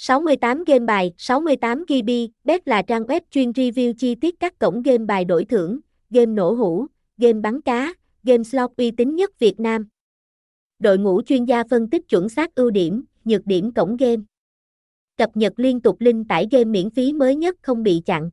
68 game bài, 68 GB, Bet là trang web chuyên review chi tiết các cổng game bài đổi thưởng, game nổ hũ, game bắn cá, game slot uy tín nhất Việt Nam. Đội ngũ chuyên gia phân tích chuẩn xác ưu điểm, nhược điểm cổng game. Cập nhật liên tục link tải game miễn phí mới nhất không bị chặn.